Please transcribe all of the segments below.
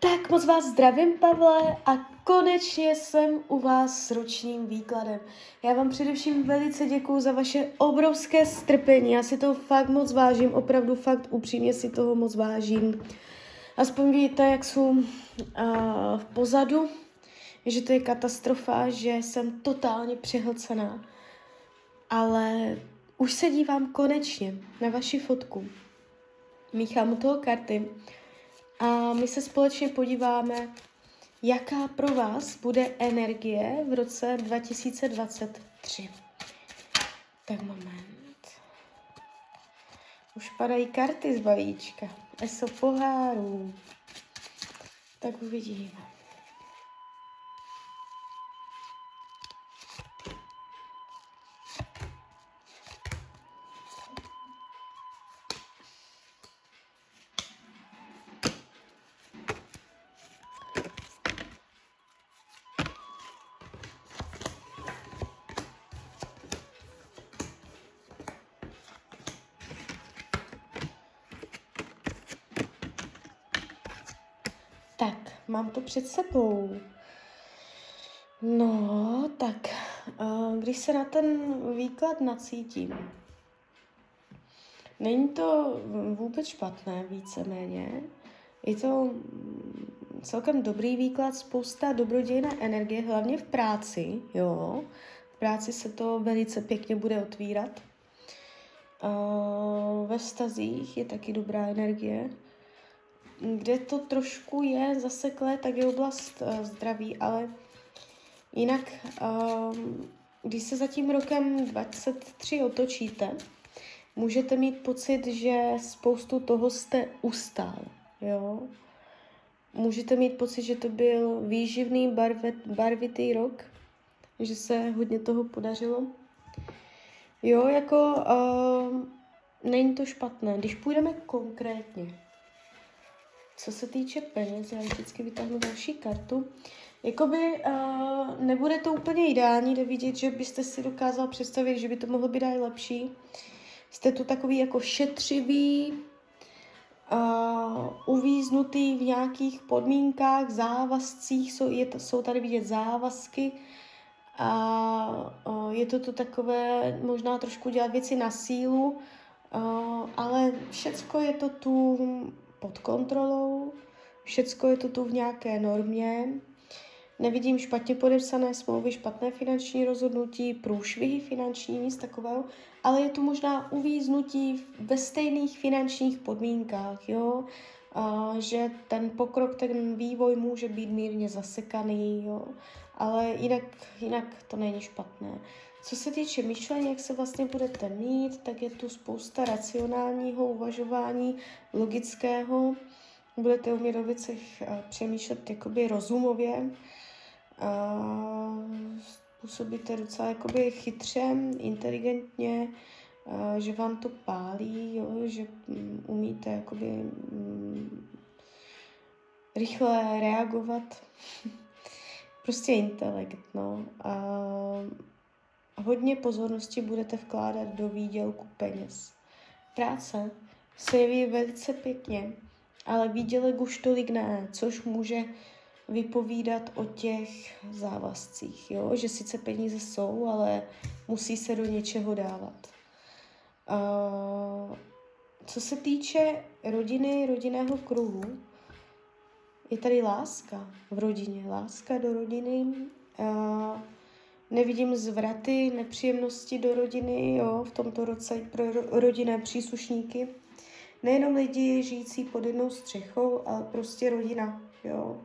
Tak moc vás zdravím, Pavle, a konečně jsem u vás s ročním výkladem. Já vám především velice děkuju za vaše obrovské strpení. Já si to fakt moc vážím, opravdu fakt upřímně si toho moc vážím. Aspoň víte, jak jsou uh, v pozadu, že to je katastrofa, že jsem totálně přehlcená. Ale už se dívám konečně na vaši fotku. Míchám u toho karty a my se společně podíváme, jaká pro vás bude energie v roce 2023. Tak moment. Už padají karty z balíčka. Eso pohárů. Tak uvidíme. Mám to před sebou. No, tak, když se na ten výklad nacítím, není to vůbec špatné, víceméně. Je to celkem dobrý výklad, spousta dobrodějné energie, hlavně v práci, jo. V práci se to velice pěkně bude otvírat. Ve vztazích je taky dobrá energie kde to trošku je zaseklé, tak je oblast uh, zdraví, ale jinak, uh, když se za tím rokem 23 otočíte, můžete mít pocit, že spoustu toho jste ustál, jo. Můžete mít pocit, že to byl výživný, barvet, barvitý rok, že se hodně toho podařilo. Jo, jako uh, není to špatné. Když půjdeme konkrétně, co se týče peněz, já vždycky vytáhnu další kartu. Jakoby uh, nebude to úplně ideální, jde vidět, že byste si dokázal představit, že by to mohlo být aj lepší. Jste tu takový jako šetřivý, uh, uvíznutý v nějakých podmínkách, závazcích, jsou, je, jsou tady vidět závazky a uh, je to tu takové možná trošku dělat věci na sílu, uh, ale všecko je to tu pod kontrolou, všecko je to tu v nějaké normě, nevidím špatně podepsané smlouvy, špatné finanční rozhodnutí, průšvihy finanční, nic takového, ale je tu možná uvíznutí ve stejných finančních podmínkách, jo? A, že ten pokrok, ten vývoj může být mírně zasekaný, jo? ale jinak, jinak to není špatné. Co se týče myšlení, jak se vlastně budete mít, tak je tu spousta racionálního uvažování, logického. Budete umět o věcech přemýšlet jakoby rozumově. Působíte docela jakoby chytře, inteligentně, že vám to pálí, jo, že mm, umíte jakoby mm, rychle reagovat. prostě intelekt, no. A hodně pozornosti budete vkládat do výdělku peněz. Práce se jeví velice pěkně, ale výdělek už tolik ne, což může vypovídat o těch závazcích, jo? že sice peníze jsou, ale musí se do něčeho dávat. Uh, co se týče rodiny, rodinného kruhu, je tady láska v rodině, láska do rodiny. Uh, Nevidím zvraty, nepříjemnosti do rodiny, jo, v tomto roce pro rodinné příslušníky. Nejenom lidi žijící pod jednou střechou, ale prostě rodina, jo.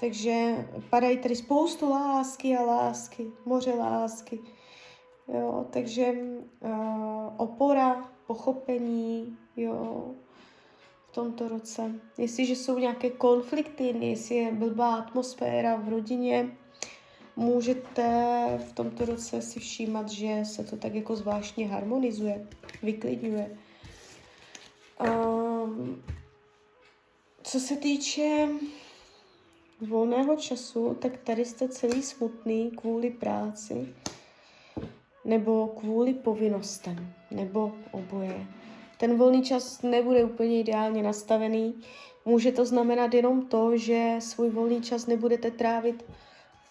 Takže padají tady spoustu lásky a lásky, moře lásky. Jo, takže uh, opora, pochopení, jo, v tomto roce. Jestliže jsou nějaké konflikty, jestli je blbá atmosféra v rodině, můžete v tomto roce si všímat, že se to tak jako zvláštně harmonizuje, vyklidňuje. Um, co se týče volného času, tak tady jste celý smutný kvůli práci nebo kvůli povinnostem, nebo oboje. Ten volný čas nebude úplně ideálně nastavený, Může to znamenat jenom to, že svůj volný čas nebudete trávit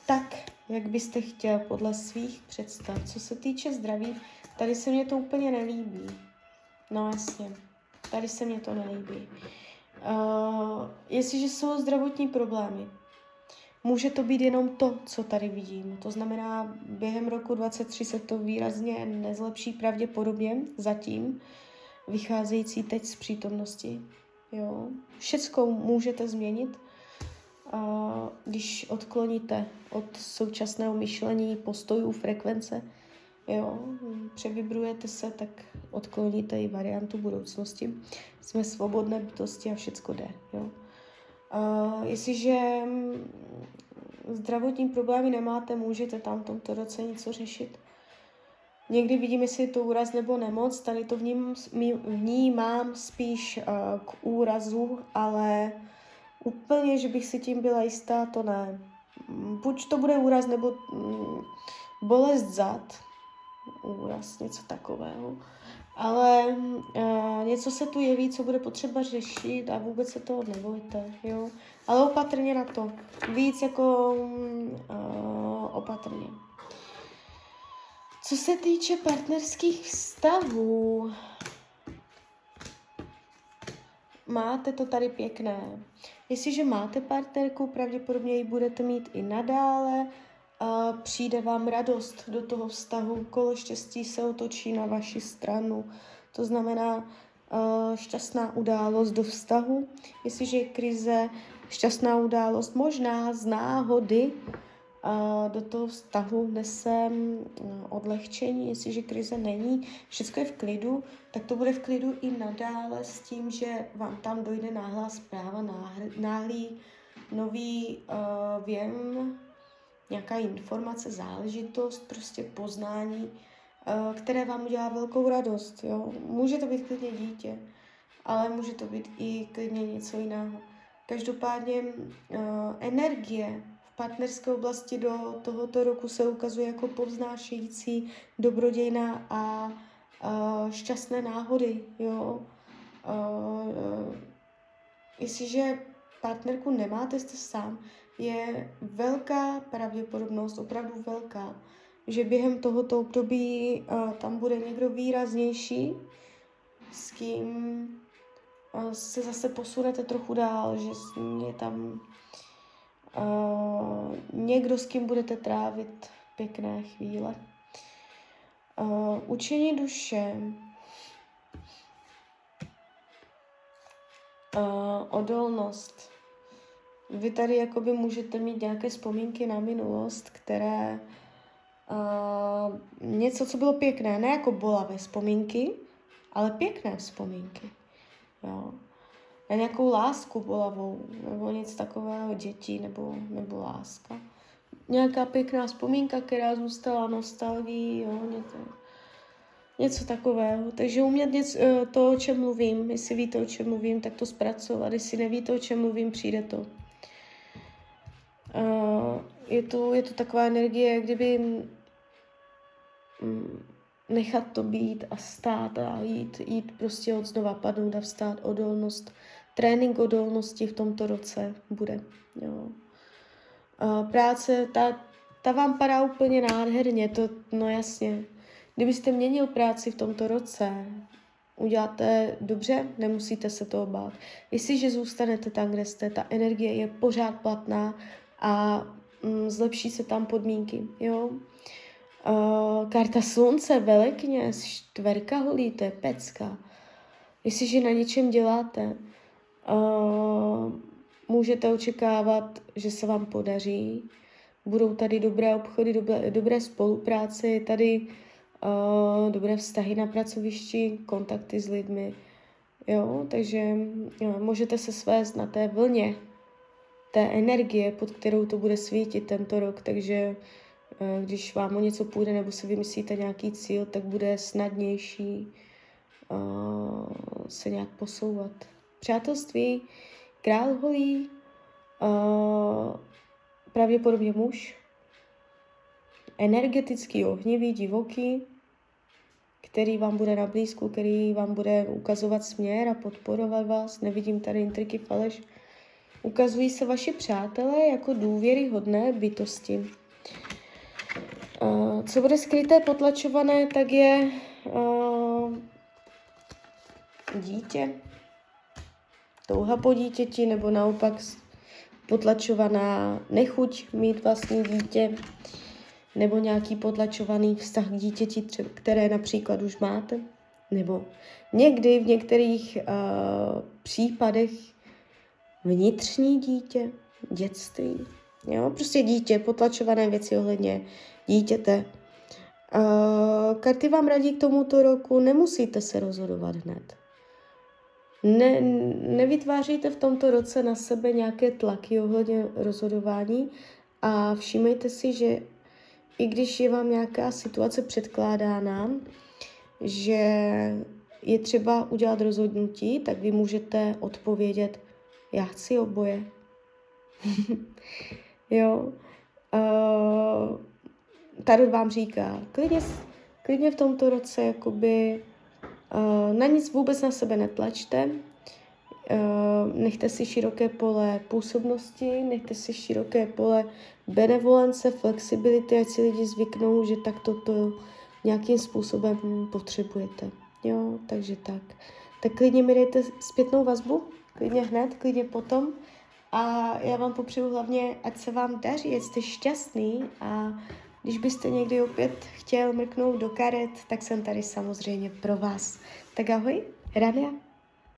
tak, jak byste chtěl, podle svých představ. Co se týče zdraví, tady se mě to úplně nelíbí. No jasně, tady se mě to nelíbí. Uh, jestliže jsou zdravotní problémy, může to být jenom to, co tady vidím. To znamená, během roku 23 se to výrazně nezlepší pravděpodobně zatím, vycházející teď z přítomnosti. Jo. Všecko můžete změnit, uh, když odkloníte od současného myšlení, postojů, frekvence, jo, převibrujete se, tak odkloníte i variantu budoucnosti. Jsme svobodné bytosti a všecko jde. Jo. Uh, jestliže mm, zdravotní problémy nemáte, můžete tam v tomto roce něco řešit. Někdy vidím, jestli je to úraz nebo nemoc, tady to vním, vnímám spíš uh, k úrazu, ale úplně, že bych si tím byla jistá, to ne. Buď to bude úraz nebo mm, bolest zad, úraz, něco takového. Ale uh, něco se tu jeví, co bude potřeba řešit a vůbec se toho nebojte, jo. Ale opatrně na to. Víc jako uh, opatrně. Co se týče partnerských vztahů, máte to tady pěkné. Jestliže máte partnerku, pravděpodobně ji budete mít i nadále. A přijde vám radost do toho vztahu, kolo štěstí se otočí na vaši stranu. To znamená šťastná událost do vztahu. Jestliže je krize, šťastná událost možná z náhody, do toho vztahu nese mm, odlehčení, jestliže krize není, všechno je v klidu, tak to bude v klidu i nadále s tím, že vám tam dojde náhlá zpráva, náhlý nový uh, věm, nějaká informace, záležitost, prostě poznání, uh, které vám udělá velkou radost. Jo? Může to být klidně dítě, ale může to být i klidně něco jiného. Každopádně uh, energie partnerské oblasti do tohoto roku se ukazuje jako povznášející, dobrodějná a uh, šťastné náhody. Jo? Uh, jestliže partnerku nemáte, jste sám, je velká pravděpodobnost, opravdu velká, že během tohoto období uh, tam bude někdo výraznější, s kým uh, se zase posunete trochu dál, že je tam Někdo, s kým budete trávit pěkné chvíle. Uh, učení duše. Uh, odolnost. Vy tady jakoby můžete mít nějaké vzpomínky na minulost, které uh, něco, co bylo pěkné, ne jako bolavé vzpomínky, ale pěkné vzpomínky. Jo na nějakou lásku bolavou, nebo nic takového, děti, nebo, nebo láska. Nějaká pěkná vzpomínka, která zůstala nostalgií, jo, něco, něco takového. Takže umět něco, eh, to, o čem mluvím, jestli víte, o čem mluvím, tak to zpracovat. Jestli nevíte, o čem mluvím, přijde to. Uh, je, to je to taková energie, kdyby mm, nechat to být a stát a jít, jít prostě od znova padnout a vstát, odolnost, trénink odolnosti v tomto roce bude. Jo. A práce, ta, ta vám padá úplně nádherně, to, no jasně. Kdybyste měnil práci v tomto roce, uděláte dobře, nemusíte se toho bát. Jestliže zůstanete tam, kde jste, ta energie je pořád platná a mm, zlepší se tam podmínky, jo. Uh, karta slunce, velekněz, čtverka holí, to je pecka. Jestliže na něčem děláte, uh, můžete očekávat, že se vám podaří. Budou tady dobré obchody, dobré, dobré spolupráce, je tady uh, dobré vztahy na pracovišti, kontakty s lidmi. Jo, takže jo, můžete se svést na té vlně té energie, pod kterou to bude svítit tento rok, takže Eh, když vám o něco půjde nebo si vymyslíte nějaký cíl, tak bude snadnější uh, se nějak posouvat. Přátelství, král holí, uh, pravděpodobně muž, energetický, ohnivý, divoký, který vám bude na blízku, který vám bude ukazovat směr a podporovat vás. Nevidím tady intriky faleš. Ukazují se vaši přátelé jako důvěryhodné bytosti. Co bude skryté, potlačované, tak je uh, dítě, touha po dítěti, nebo naopak potlačovaná nechuť mít vlastní dítě, nebo nějaký potlačovaný vztah k dítěti, které například už máte, nebo někdy v některých uh, případech vnitřní dítě, dětství, jo, prostě dítě, potlačované věci ohledně dítěte. Uh, karty vám radí k tomuto roku, nemusíte se rozhodovat hned. Ne, nevytvářejte v tomto roce na sebe nějaké tlaky ohledně rozhodování a všímejte si, že i když je vám nějaká situace předkládána, že je třeba udělat rozhodnutí, tak vy můžete odpovědět, já chci oboje. jo. Uh, Tarot vám říká, klidně, klidně v tomto roce jakoby na nic vůbec na sebe netlačte, uh, nechte si široké pole působnosti, nechte si široké pole benevolence, flexibility, ať si lidi zvyknou, že tak toto nějakým způsobem potřebujete. Jo, takže tak. Tak klidně mi dejte zpětnou vazbu, klidně hned, klidně potom. A já vám popřeju hlavně, ať se vám daří, ať jste šťastný a když byste někdy opět chtěl mrknout do karet, tak jsem tady samozřejmě pro vás. Tak ahoj, Rania.